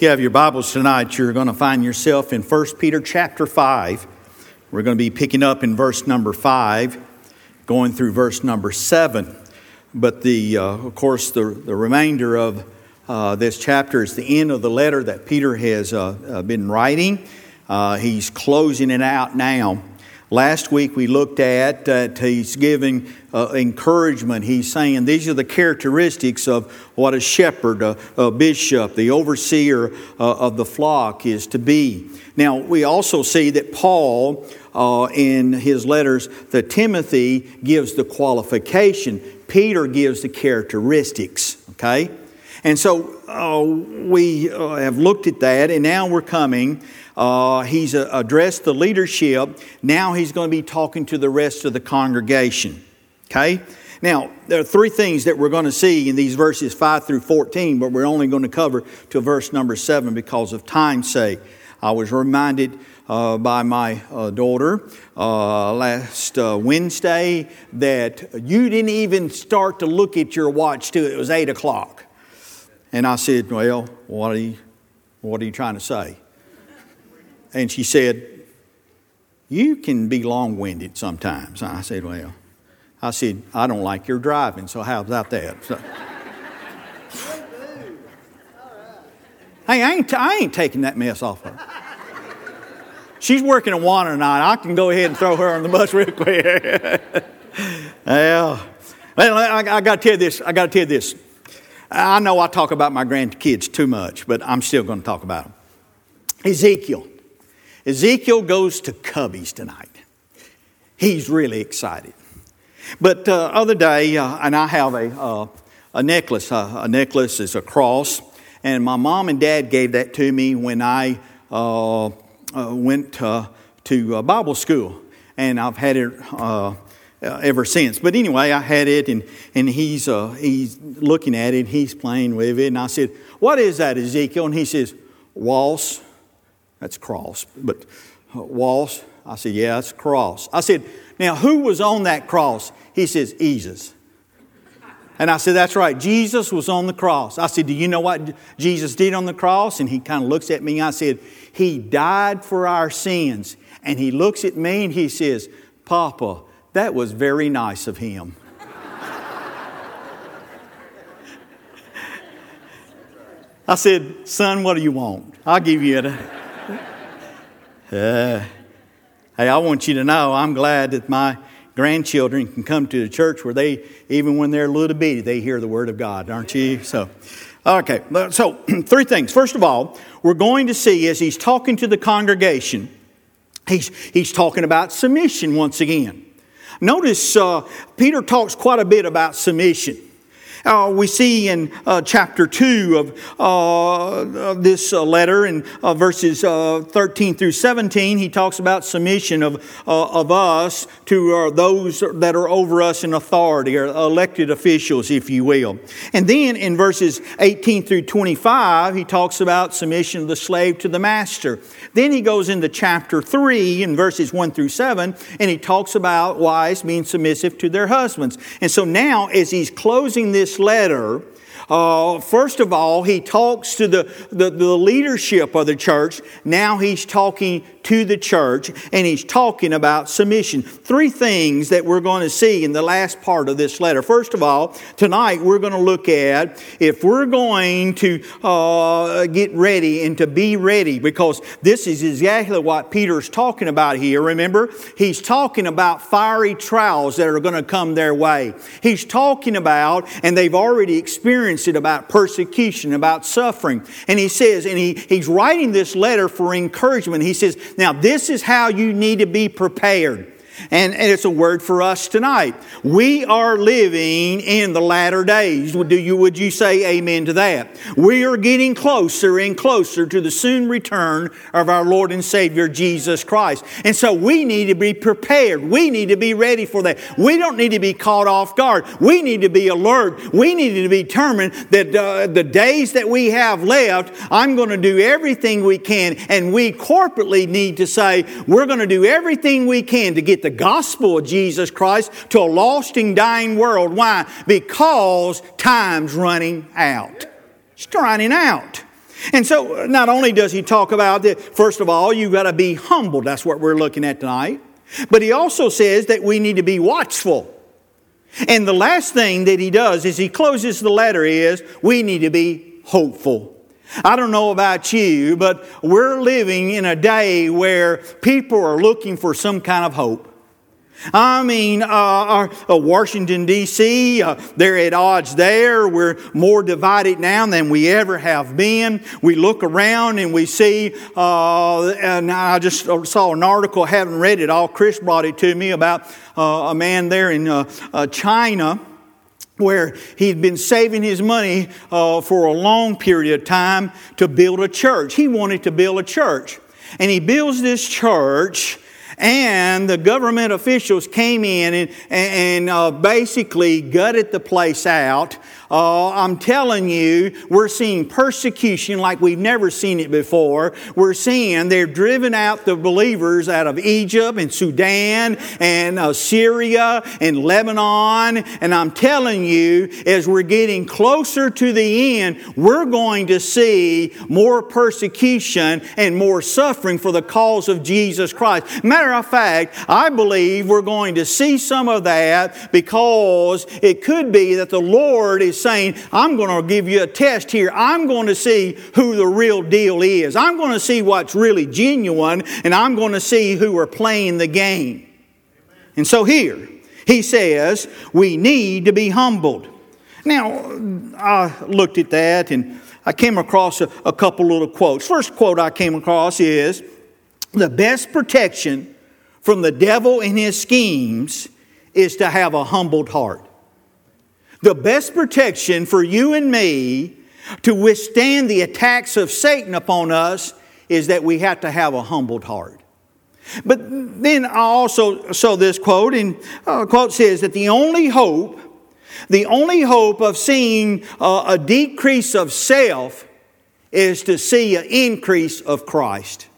If you have your Bibles tonight, you're going to find yourself in 1 Peter chapter 5. We're going to be picking up in verse number 5, going through verse number 7. But the, uh, of course, the, the remainder of uh, this chapter is the end of the letter that Peter has uh, uh been writing. Uh, he's closing it out now. Last week we looked at that he's giving uh, encouragement. He's saying these are the characteristics of what a shepherd, a, a bishop, the overseer uh, of the flock is to be. Now, we also see that Paul, uh, in his letters to Timothy, gives the qualification. Peter gives the characteristics, okay? And so uh, we uh, have looked at that, and now we're coming uh, he's uh, addressed the leadership. Now he's going to be talking to the rest of the congregation. Okay? Now, there are three things that we're going to see in these verses 5 through 14, but we're only going to cover to verse number 7 because of time's sake. I was reminded uh, by my uh, daughter uh, last uh, Wednesday that you didn't even start to look at your watch till it was 8 o'clock. And I said, Well, what are you, what are you trying to say? And she said, You can be long winded sometimes. I said, Well, I said, I don't like your driving, so how about that? So, hey, I ain't, I ain't taking that mess off her. She's working at one tonight. I can go ahead and throw her on the bus real quick. well, I, I got to tell you this. I got to tell you this. I know I talk about my grandkids too much, but I'm still going to talk about them. Ezekiel. Ezekiel goes to Cubbies tonight. He's really excited. But uh, other day, uh, and I have a, uh, a necklace. Uh, a necklace is a cross. And my mom and dad gave that to me when I uh, uh, went to Bible school. And I've had it ever since. But anyway, I had it, and, and he's, he's looking at it, he's playing with it. And I said, What is that, Ezekiel? And he says, Waltz that's cross. But uh, walls, I said, yeah, it's cross. I said, now who was on that cross? He says, Jesus. And I said, that's right, Jesus was on the cross. I said, do you know what Jesus did on the cross? And he kind of looks at me. I said, he died for our sins. And he looks at me and he says, Papa, that was very nice of him. I said, son, what do you want? I'll give you it. Uh, hey, I want you to know I'm glad that my grandchildren can come to the church where they, even when they're little bitty, they hear the Word of God, aren't you? So, okay, so three things. First of all, we're going to see as he's talking to the congregation, he's, he's talking about submission once again. Notice uh, Peter talks quite a bit about submission. Uh, we see in uh, chapter 2 of, uh, of this uh, letter, in uh, verses uh, 13 through 17, he talks about submission of, of us to those that are over us in authority, or elected officials, if you will. And then in verses 18 through 25, he talks about submission of the slave to the master. Then he goes into chapter 3 in verses 1 through 7, and he talks about wives being submissive to their husbands. And so now, as he's closing this letter, uh, first of all, he talks to the, the, the leadership of the church. Now he's talking to the church and he's talking about submission. Three things that we're going to see in the last part of this letter. First of all, tonight we're going to look at if we're going to uh, get ready and to be ready because this is exactly what Peter's talking about here. Remember, he's talking about fiery trials that are going to come their way. He's talking about, and they've already experienced it, about persecution, about suffering. And he says, and he, he's writing this letter for encouragement. He says, now, this is how you need to be prepared. And, and, it's a word for us tonight. We are living in the latter days. Do you, would you say amen to that? We are getting closer and closer to the soon return of our Lord and Savior Jesus Christ. And so we need to be prepared. We need to be ready for that. We don't need to be caught off guard. We need to be alert. We need to be determined that uh, the days that we have left, I'm going to do everything we can. And we corporately need to say, we're going to do everything we can to get the the gospel of Jesus Christ to a lost and dying world. Why? Because time's running out. It's running out. And so, not only does he talk about that, first of all, you've got to be humble. That's what we're looking at tonight. But he also says that we need to be watchful. And the last thing that he does is he closes the letter is we need to be hopeful. I don't know about you, but we're living in a day where people are looking for some kind of hope. I mean, uh, our, uh, Washington, D.C., uh, they're at odds there. We're more divided now than we ever have been. We look around and we see, uh, and I just saw an article, haven't read it all. Chris brought it to me about uh, a man there in uh, China where he'd been saving his money uh, for a long period of time to build a church. He wanted to build a church. And he builds this church and the government officials came in and, and uh, basically gutted the place out. Uh, I'm telling you, we're seeing persecution like we've never seen it before. We're seeing they're driven out the believers out of Egypt and Sudan and uh, Syria and Lebanon. And I'm telling you, as we're getting closer to the end, we're going to see more persecution and more suffering for the cause of Jesus Christ. Matter of fact, I believe we're going to see some of that because it could be that the Lord is saying, I'm going to give you a test here. I'm going to see who the real deal is. I'm going to see what's really genuine, and I'm going to see who are playing the game. And so here, he says, we need to be humbled. Now, I looked at that and I came across a, a couple little quotes. First quote I came across is, the best protection from the devil and his schemes is to have a humbled heart. The best protection for you and me to withstand the attacks of Satan upon us is that we have to have a humbled heart. But then I also saw this quote, and uh, quote says that the only hope, the only hope of seeing uh, a decrease of self is to see an increase of Christ.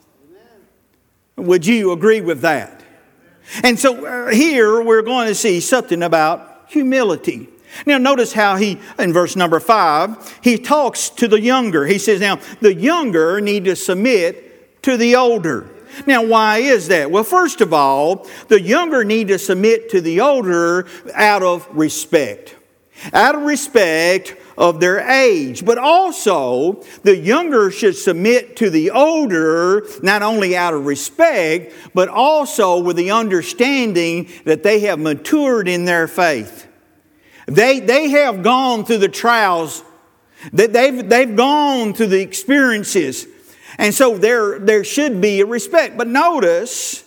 Would you agree with that? And so uh, here we're going to see something about humility. Now, notice how he, in verse number five, he talks to the younger. He says, Now, the younger need to submit to the older. Now, why is that? Well, first of all, the younger need to submit to the older out of respect. Out of respect of their age. But also, the younger should submit to the older, not only out of respect, but also with the understanding that they have matured in their faith. They, they have gone through the trials, that they've, they've gone through the experiences. And so there, there should be a respect. But notice,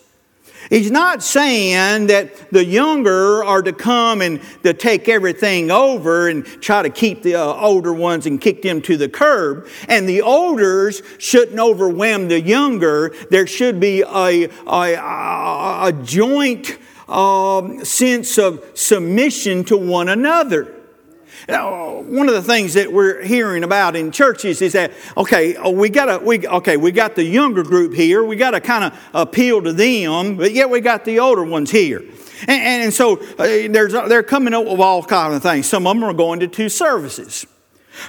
He's not saying that the younger are to come and to take everything over and try to keep the uh, older ones and kick them to the curb. And the olders shouldn't overwhelm the younger. There should be a, a, a joint um, sense of submission to one another. Now, one of the things that we're hearing about in churches is that okay, oh, we got we okay, we got the younger group here. We got to kind of appeal to them, but yet we got the older ones here. And, and so uh, they're coming up with all kinds of things. Some of them are going to two services.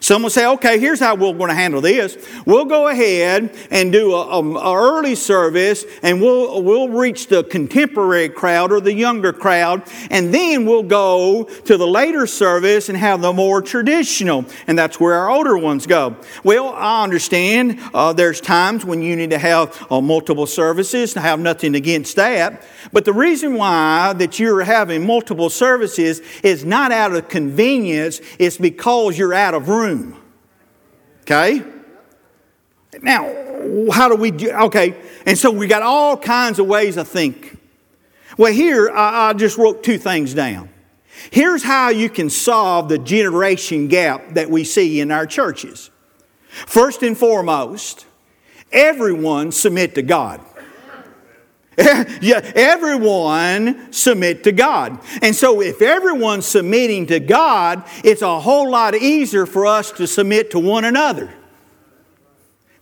Some will say, okay, here's how we're going to handle this. We'll go ahead and do a, a, a, early service and we'll, we'll reach the contemporary crowd or the younger crowd, and then we'll go to the later service and have the more traditional, and that's where our older ones go. Well, I understand uh, there's times when you need to have uh, multiple services, I have nothing against that, but the reason why that you're having multiple services is not out of convenience, it's because you're out of room room. Okay? Now, how do we do? Okay, and so we got all kinds of ways of think. Well, here I, I just wrote two things down. Here's how you can solve the generation gap that we see in our churches. First and foremost, everyone submit to God. yeah, everyone submit to God. And so if everyone's submitting to God, it's a whole lot easier for us to submit to one another.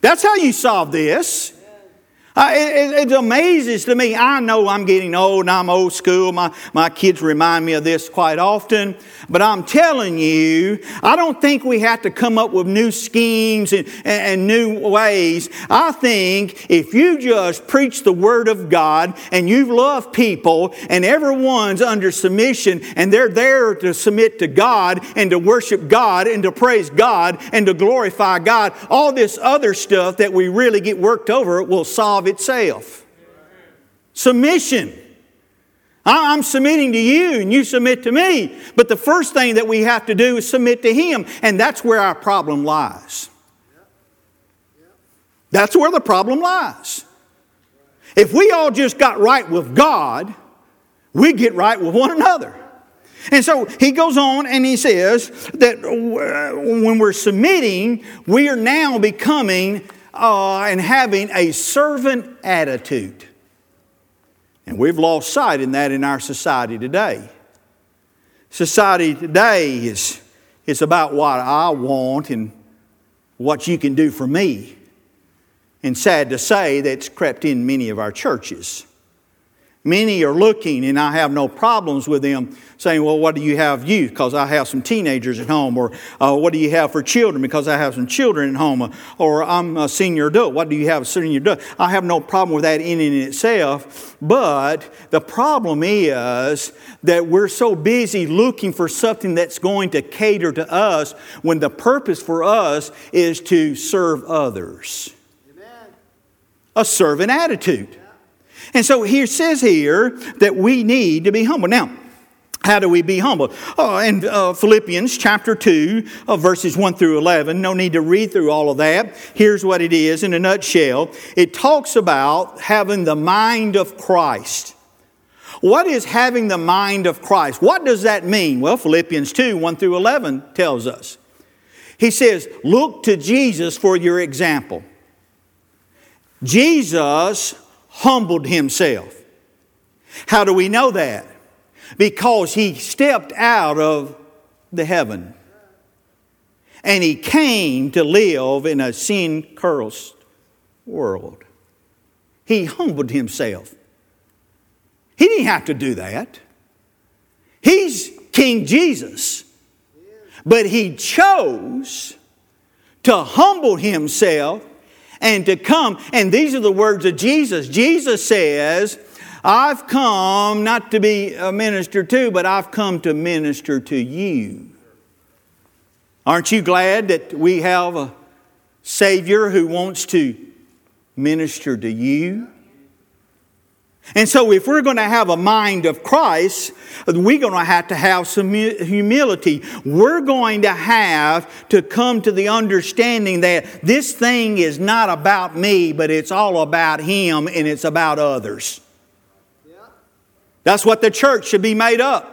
That's how you solve this. Uh, it, it, amazes to me. I know I'm getting old and I'm old school. My, my kids remind me of this quite often. But I'm telling you, I don't think we have to come up with new schemes and, and, and new ways. I think if you just preach the Word of God and you love people and everyone's under submission and they're there to submit to God and to worship God and to praise God and to glorify God, all this other stuff that we really get worked over will solve of itself. Submission. I'm submitting to you and you submit to me. But the first thing that we have to do is submit to Him, and that's where our problem lies. That's where the problem lies. If we all just got right with God, we get right with one another. And so he goes on and he says that when we're submitting, we are now becoming uh, and having a servant attitude. And we've lost sight in that in our society today. Society today is, is about what I want and what you can do for me. And sad to say, that's crept in many of our churches. Many are looking, and I have no problems with them saying, Well, what do you have youth? Because I have some teenagers at home. Or uh, what do you have for children? Because I have some children at home. Or I'm a senior adult. What do you have a senior adult? I have no problem with that in and itself. But the problem is that we're so busy looking for something that's going to cater to us when the purpose for us is to serve others. Amen. A servant attitude. And so he says here that we need to be humble. Now, how do we be humble? Oh, in uh, Philippians chapter 2, uh, verses 1 through 11, no need to read through all of that. Here's what it is in a nutshell it talks about having the mind of Christ. What is having the mind of Christ? What does that mean? Well, Philippians 2, 1 through 11 tells us. He says, Look to Jesus for your example. Jesus humbled himself. How do we know that? Because he stepped out of the heaven and he came to live in a sin cursed world. He humbled himself. He didn't have to do that. He's King Jesus. But he chose to humble himself and to come. And these are the words of Jesus. Jesus says, I've come not to be a minister to, but I've come to minister to you. Aren't you glad that we have a Savior who wants to minister to you? And so, if we're going to have a mind of Christ, we're going to have to have some humility. We're going to have to come to the understanding that this thing is not about me, but it's all about Him and it's about others. That's what the church should be made up.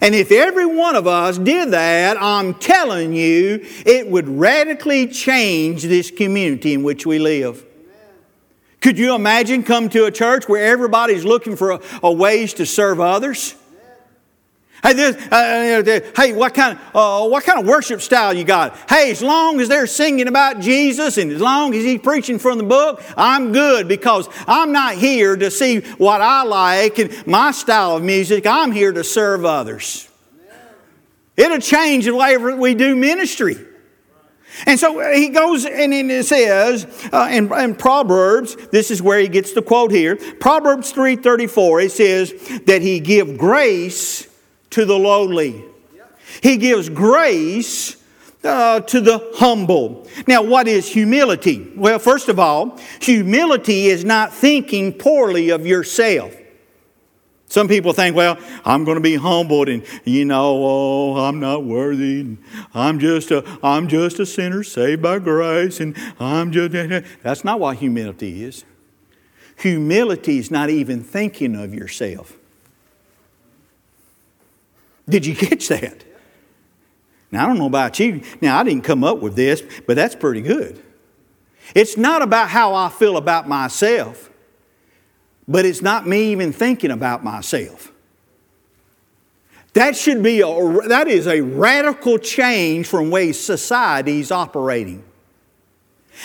And if every one of us did that, I'm telling you, it would radically change this community in which we live. Could you imagine come to a church where everybody's looking for a, a ways to serve others? Hey, this, uh, uh hey, what kind, of, uh, what kind of worship style you got? Hey, as long as they're singing about Jesus and as long as he's preaching from the book, I'm good because I'm not here to see what I like and my style of music. I'm here to serve others. It'll change the way we do ministry. And so he goes and it says uh, in, in, Proverbs, this is where he gets the quote here. Proverbs 3.34, it says that he give grace to the lowly. He gives grace uh, to the humble. Now, what is humility? Well, first of all, humility is not thinking poorly of yourself. Some people think, well, I'm going to be humbled and, you know, oh, I'm not worthy. I'm just a, I'm just a sinner saved by grace and I'm just, that's not what humility is. Humility is not even thinking of yourself. Did you catch that? Now, I don't know about you. Now, I didn't come up with this, but that's pretty good. It's not about how I feel about myself but it's not me even thinking about myself. That should be a, that is a radical change from way society is operating.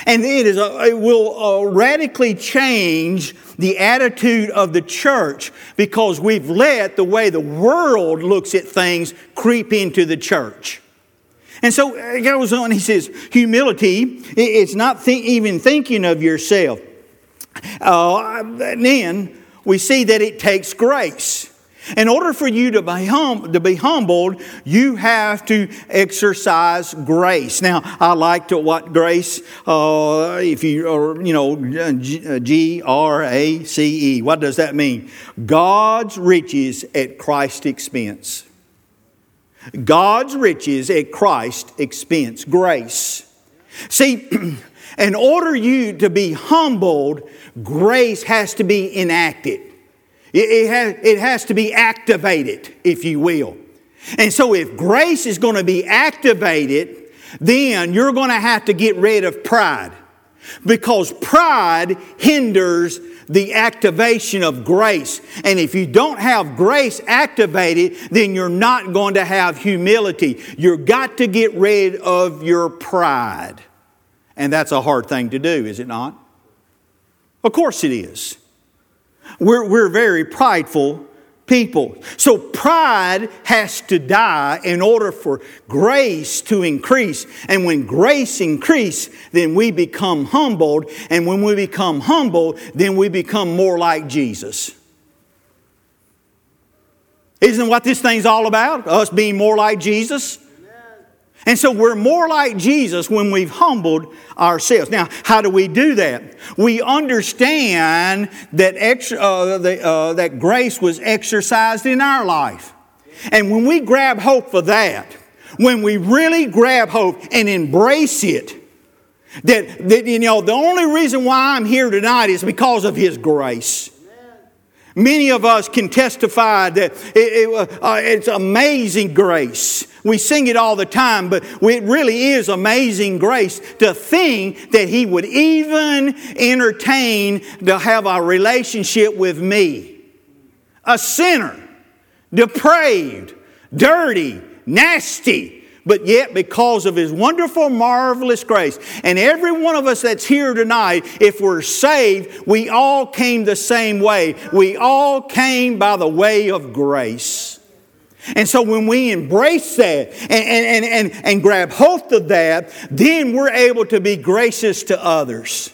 And it, is a, it will uh, radically change the attitude of the church because we've let the way the world looks at things creep into the church. And so it goes on, he says, humility, it's not th- even thinking of yourself. Uh, then we see that it takes grace. In order for you to be, hum, to be humbled, you have to exercise grace. Now, I like to what grace, uh, if you, or, you know, G R A C E. What does that mean? God's riches at Christ's expense. God's riches at Christ's expense. Grace. See, in order you to be humbled, grace has to be enacted. It, has, it has to be activated, if you will. And so, if grace is going to be activated, then you're going to have to get rid of pride. Because pride hinders the activation of grace. And if you don't have grace activated, then you're not going to have humility. You've got to get rid of your pride. And that's a hard thing to do, is it not? Of course it is. We're, we're very prideful people. So pride has to die in order for grace to increase. And when grace increase, then we become humbled. And when we become humbled, then we become more like Jesus. Isn't what this thing's all about? Us being more like Jesus? And so we're more like Jesus when we've humbled ourselves. Now, how do we do that? We understand that, ex- uh, the, uh, that grace was exercised in our life. And when we grab hope for that, when we really grab hope and embrace it, that, that you know, the only reason why I'm here tonight is because of His grace. Many of us can testify that it, it, uh, it's amazing grace. We sing it all the time, but it really is amazing grace to think that He would even entertain to have a relationship with me. A sinner, depraved, dirty, nasty, but yet because of his wonderful, marvelous grace. And every one of us that's here tonight, if we're saved, we all came the same way. We all came by the way of grace. And so when we embrace that and, and, and, and grab hold of that, then we're able to be gracious to others.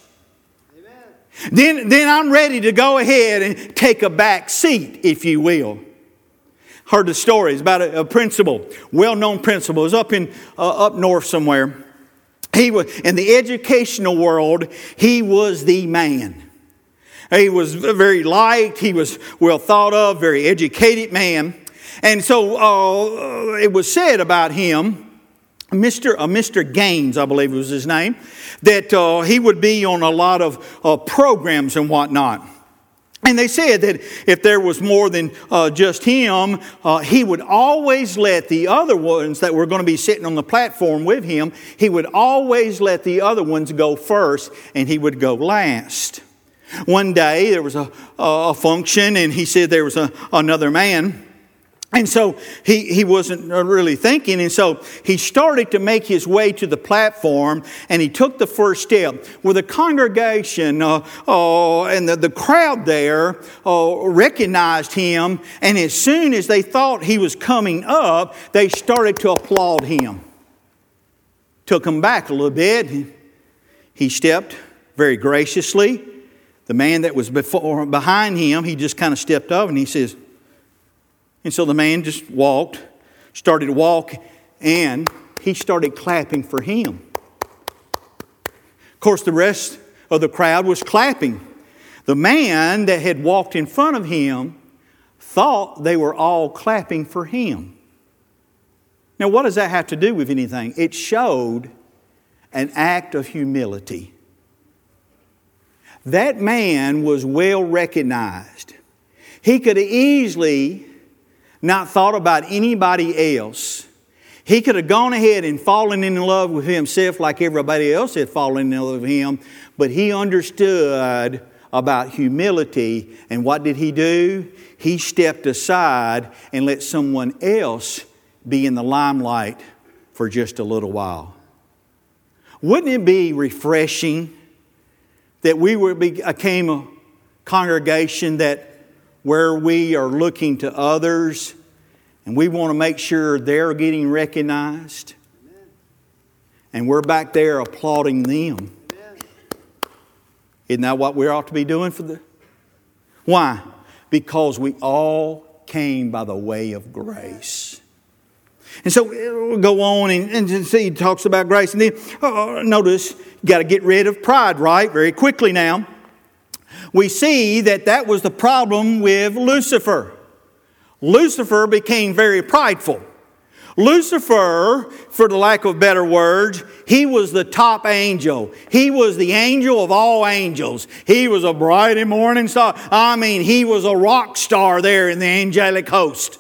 Then, then I'm ready to go ahead and take a back seat, if you will heard the stories about a, a principal, well-known principal, was up in uh, up north somewhere. He was in the educational world. He was the man. He was very liked. He was well thought of, very educated man. And so uh, it was said about him. Mr. Uh, Mr. Gaines, I believe was his name, that uh, he would be on a lot of uh, programs and whatnot. And they said that if there was more than uh, just him, uh, he would always let the other ones that were going to be sitting on the platform with him, he would always let the other ones go first and he would go last. One day there was a, a function and he said there was a, another man and so he, he wasn't really thinking. And so he started to make his way to the platform and he took the first step. Well, the congregation uh, uh, and the, the crowd there uh, recognized him. And as soon as they thought he was coming up, they started to applaud him. Took him back a little bit. He stepped very graciously. The man that was before, behind him, he just kind of stepped up and he says, and so the man just walked, started to walk, and he started clapping for him. Of course, the rest of the crowd was clapping. The man that had walked in front of him thought they were all clapping for him. Now, what does that have to do with anything? It showed an act of humility. That man was well recognized. He could easily not thought about anybody else. He could have gone ahead and fallen in love with himself like everybody else had fallen in love with him, but he understood about humility. And what did he do? He stepped aside and let someone else be in the limelight for just a little while. Wouldn't it be refreshing that we became a congregation that where we are looking to others and we want to make sure they're getting recognized and we're back there applauding them? Isn't that what we ought to be doing for the? Why? Because we all came by the way of grace. And so we'll go on and, and see, he talks about grace. And then uh, notice, you got to get rid of pride, right? Very quickly now. We see that that was the problem with Lucifer. Lucifer became very prideful. Lucifer, for the lack of better words, he was the top angel. He was the angel of all angels. He was a bright and morning star. I mean, he was a rock star there in the angelic host.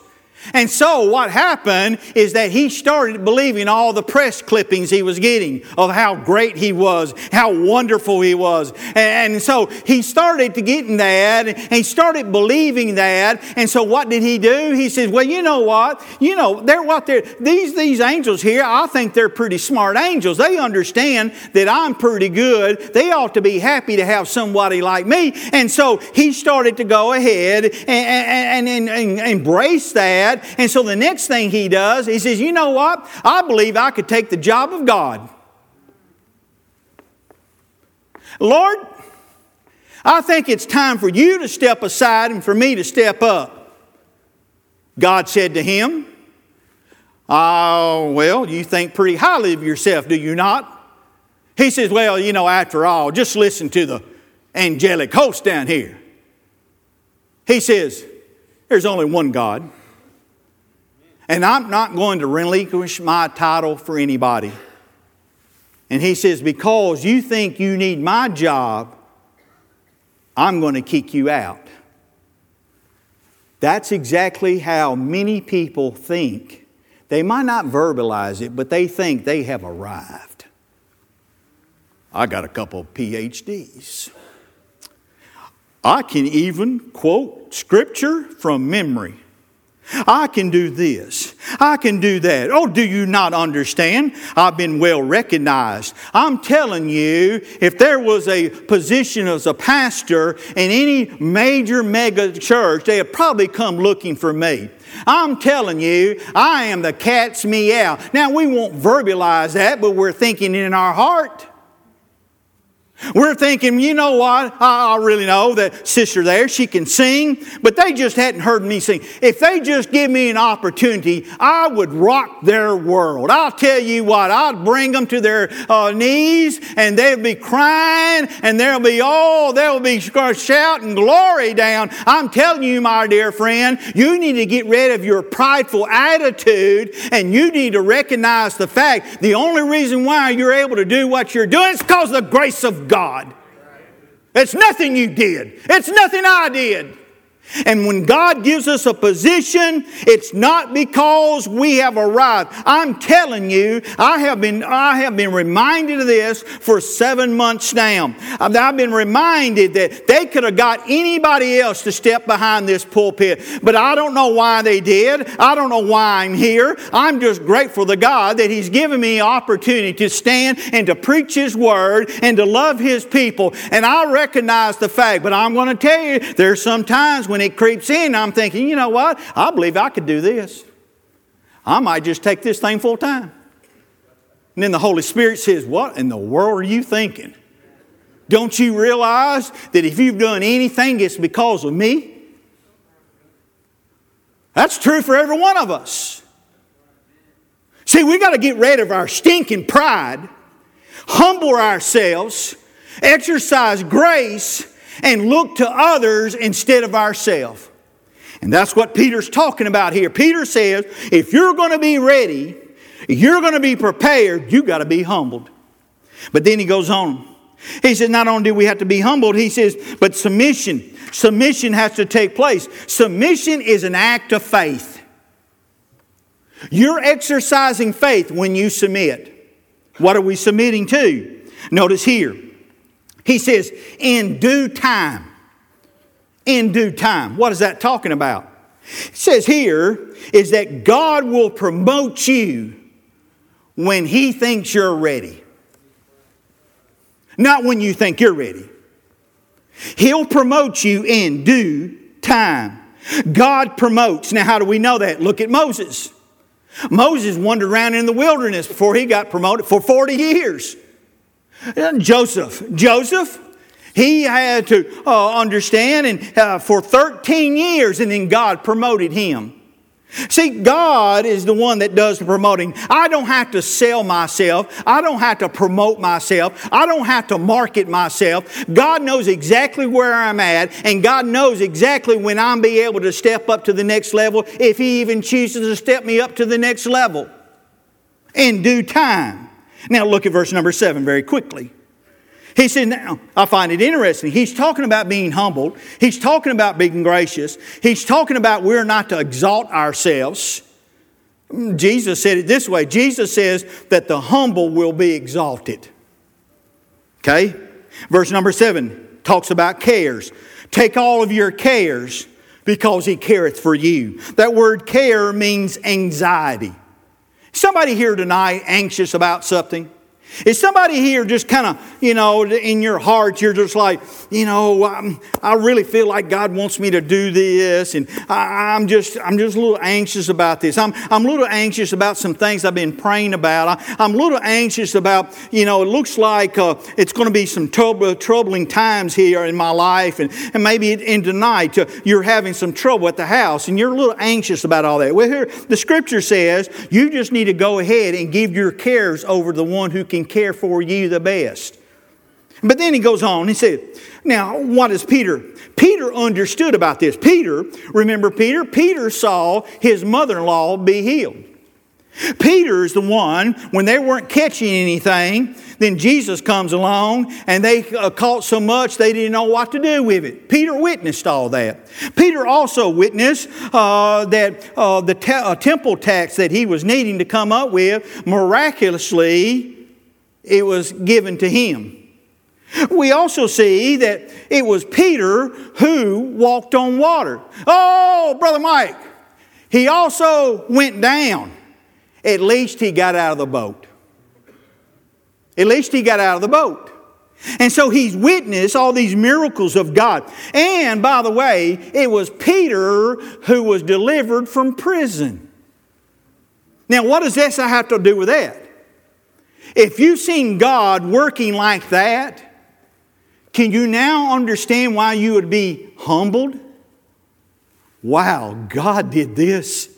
And so what happened is that he started believing all the press clippings he was getting of how great he was, how wonderful he was. And so he started to get in that and he started believing that. And so what did he do? He says, well, you know what? You know, they're what they're, these, these angels here, I think they're pretty smart angels. They understand that I'm pretty good. They ought to be happy to have somebody like me. And so he started to go ahead and, and, and, and embrace that And so the next thing he does, he says, You know what? I believe I could take the job of God. Lord, I think it's time for you to step aside and for me to step up. God said to him, Oh, well, you think pretty highly of yourself, do you not? He says, Well, you know, after all, just listen to the angelic host down here. He says, There's only one God. And I'm not going to relinquish my title for anybody. And he says, Because you think you need my job, I'm going to kick you out. That's exactly how many people think. They might not verbalize it, but they think they have arrived. I got a couple of PhDs. I can even quote scripture from memory. I can do this. I can do that. Oh, do you not understand? I've been well recognized. I'm telling you, if there was a position as a pastor in any major mega church, they would probably come looking for me. I'm telling you, I am the cat's meow. Now, we won't verbalize that, but we're thinking in our heart. We're thinking, you know what? I really know that sister there, she can sing, but they just hadn't heard me sing. If they just give me an opportunity, I would rock their world. I'll tell you what, I'd bring them to their uh, knees and they'll be crying and there'll be, oh, they'll be shouting glory down. I'm telling you, my dear friend, you need to get rid of your prideful attitude and you need to recognize the fact the only reason why you're able to do what you're doing is because of the grace of God. It's nothing you did, it's nothing I did. And when God gives us a position, it's not because we have arrived. I'm telling you, I have been, I have been reminded of this for seven months now. I've been reminded that they could have got anybody else to step behind this pulpit, but I don't know why they did. I don't know why I'm here. I'm just grateful to God that He's given me opportunity to stand and to preach His word and to love His people. And I recognize the fact, but I'm going to tell you, there's some times when when it creeps in, I'm thinking, you know what? I believe I could do this. I might just take this thing full time. And then the Holy Spirit says, What in the world are you thinking? Don't you realize that if you've done anything, it's because of me? That's true for every one of us. See, we got to get rid of our stinking pride, humble ourselves, exercise grace, and look to others instead of ourselves. And that's what Peter's talking about here. Peter says, if you're going to be ready, you're going to be prepared, you got to be humbled. But then he goes on. He says, not only do we have to be humbled, he says, but submission. Submission has to take place. Submission is an act of faith. You're exercising faith when you submit. What are we submitting to? Notice here. He says, in due time. In due time. What is that talking about? It says here is that God will promote you when He thinks you're ready. not when you think you're ready. He'll promote you in due time. God promotes. Now, how do we know that? Look at Moses. Moses wandered around in the wilderness before he got promoted for 40 years. Joseph. Joseph, he had to uh, understand and uh, for 13 years, and then God promoted him. See, God is the one that does the promoting. I don't have to sell myself. I don't have to promote myself. I don't have to market myself. God knows exactly where I'm at, and God knows exactly when I'm be able to step up to the next level if He even chooses to step me up to the next level in due time. Now, look at verse number seven very quickly. He said, Now, I find it interesting. He's talking about being humbled. He's talking about being gracious. He's talking about we're not to exalt ourselves. Jesus said it this way Jesus says that the humble will be exalted. Okay? Verse number seven talks about cares. Take all of your cares because he careth for you. That word care means anxiety. Somebody here tonight anxious about something? Is somebody here just kind of, you know, in your heart, you're just like, you know, I'm, i really feel like God wants me to do this, and I, am just, I'm just a little anxious about this. I'm, I'm a little anxious about some things I've been praying about. I, am a little anxious about, you know, it looks like uh, it's going to be some trouble, troubling times here in my life, and, and maybe in tonight uh, you're having some trouble at the house, and you're a little anxious about all that. Well, here the Scripture says you just need to go ahead and give your cares over to the one who can can care for you the best. But then he goes on, he said, Now, what is Peter? Peter understood about this. Peter, remember Peter? Peter saw his mother in law be healed. Peter is the one, when they weren't catching anything, then Jesus comes along and they uh, caught so much they didn't know what to do with it. Peter witnessed all that. Peter also witnessed uh, that uh, the te- uh, temple tax that he was needing to come up with miraculously it was given to him. We also see that it was Peter who walked on water. Oh, Brother Mike, he also went down. At least he got out of the boat. At least he got out of the boat. And so he's witnessed all these miracles of God. And by the way, it was Peter who was delivered from prison. Now, what does this have to do with that? If you've seen God working like that, can you now understand why you would be humbled? Wow, God did this,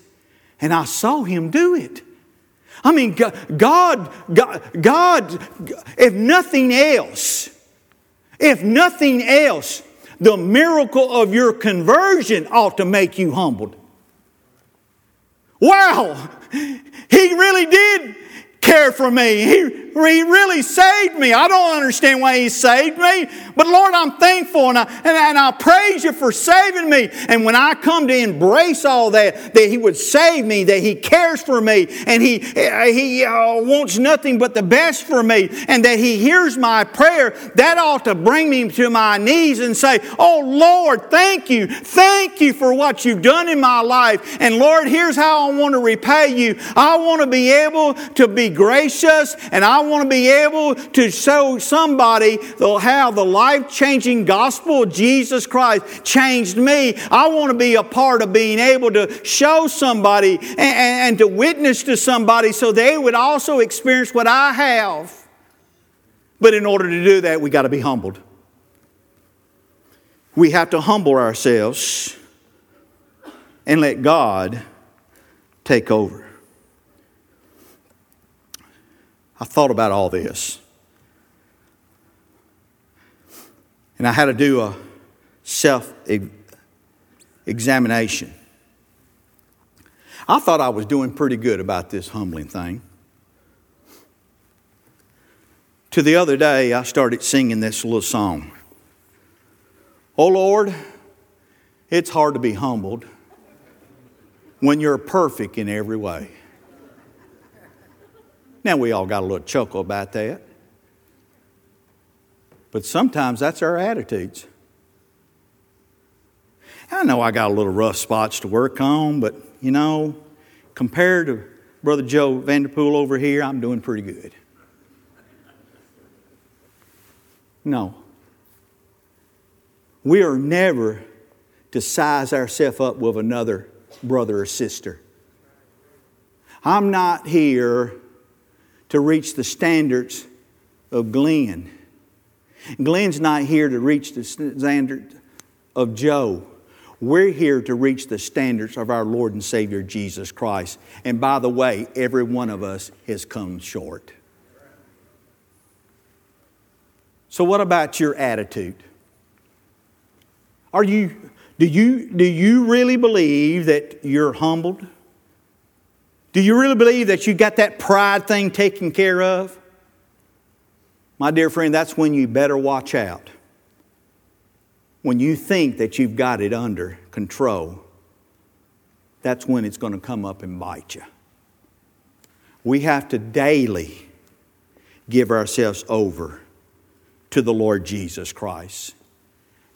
and I saw Him do it. I mean, God, God, God, if nothing else, if nothing else, the miracle of your conversion ought to make you humbled. Wow, He really did care for me. He, he really saved me. I don't understand why He saved me, but Lord, I'm thankful and I, and, and I praise you for saving me. And when I come to embrace all that, that He would save me, that He cares for me, and He, he uh, wants nothing but the best for me, and that He hears my prayer, that ought to bring me to my knees and say, Oh Lord, thank you. Thank you for what you've done in my life. And Lord, here's how I want to repay you. I want to be able to be gracious and I want to be able to show somebody how the life changing gospel of Jesus Christ changed me. I want to be a part of being able to show somebody and, and to witness to somebody so they would also experience what I have. But in order to do that, we got to be humbled. We have to humble ourselves and let God take over. I thought about all this. And I had to do a self examination. I thought I was doing pretty good about this humbling thing. To the other day, I started singing this little song. Oh Lord, it's hard to be humbled when you're perfect in every way. Now, we all got a little chuckle about that. But sometimes that's our attitudes. I know I got a little rough spots to work on, but you know, compared to Brother Joe Vanderpool over here, I'm doing pretty good. No. We are never to size ourselves up with another brother or sister. I'm not here to reach the standards of Glenn. Glenn's not here to reach the standard of Joe. We're here to reach the standards of our Lord and Savior Jesus Christ. And by the way, every one of us has come short. So, what about your attitude? Are you, do, you, do you really believe that you're humbled? Do you really believe that you got that pride thing taken care of? My dear friend, that's when you better watch out when you think that you've got it under control, that's when it's going to come up and bite you. We have to daily give ourselves over to the Lord Jesus Christ.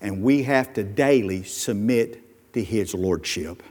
And we have to daily submit to His Lordship.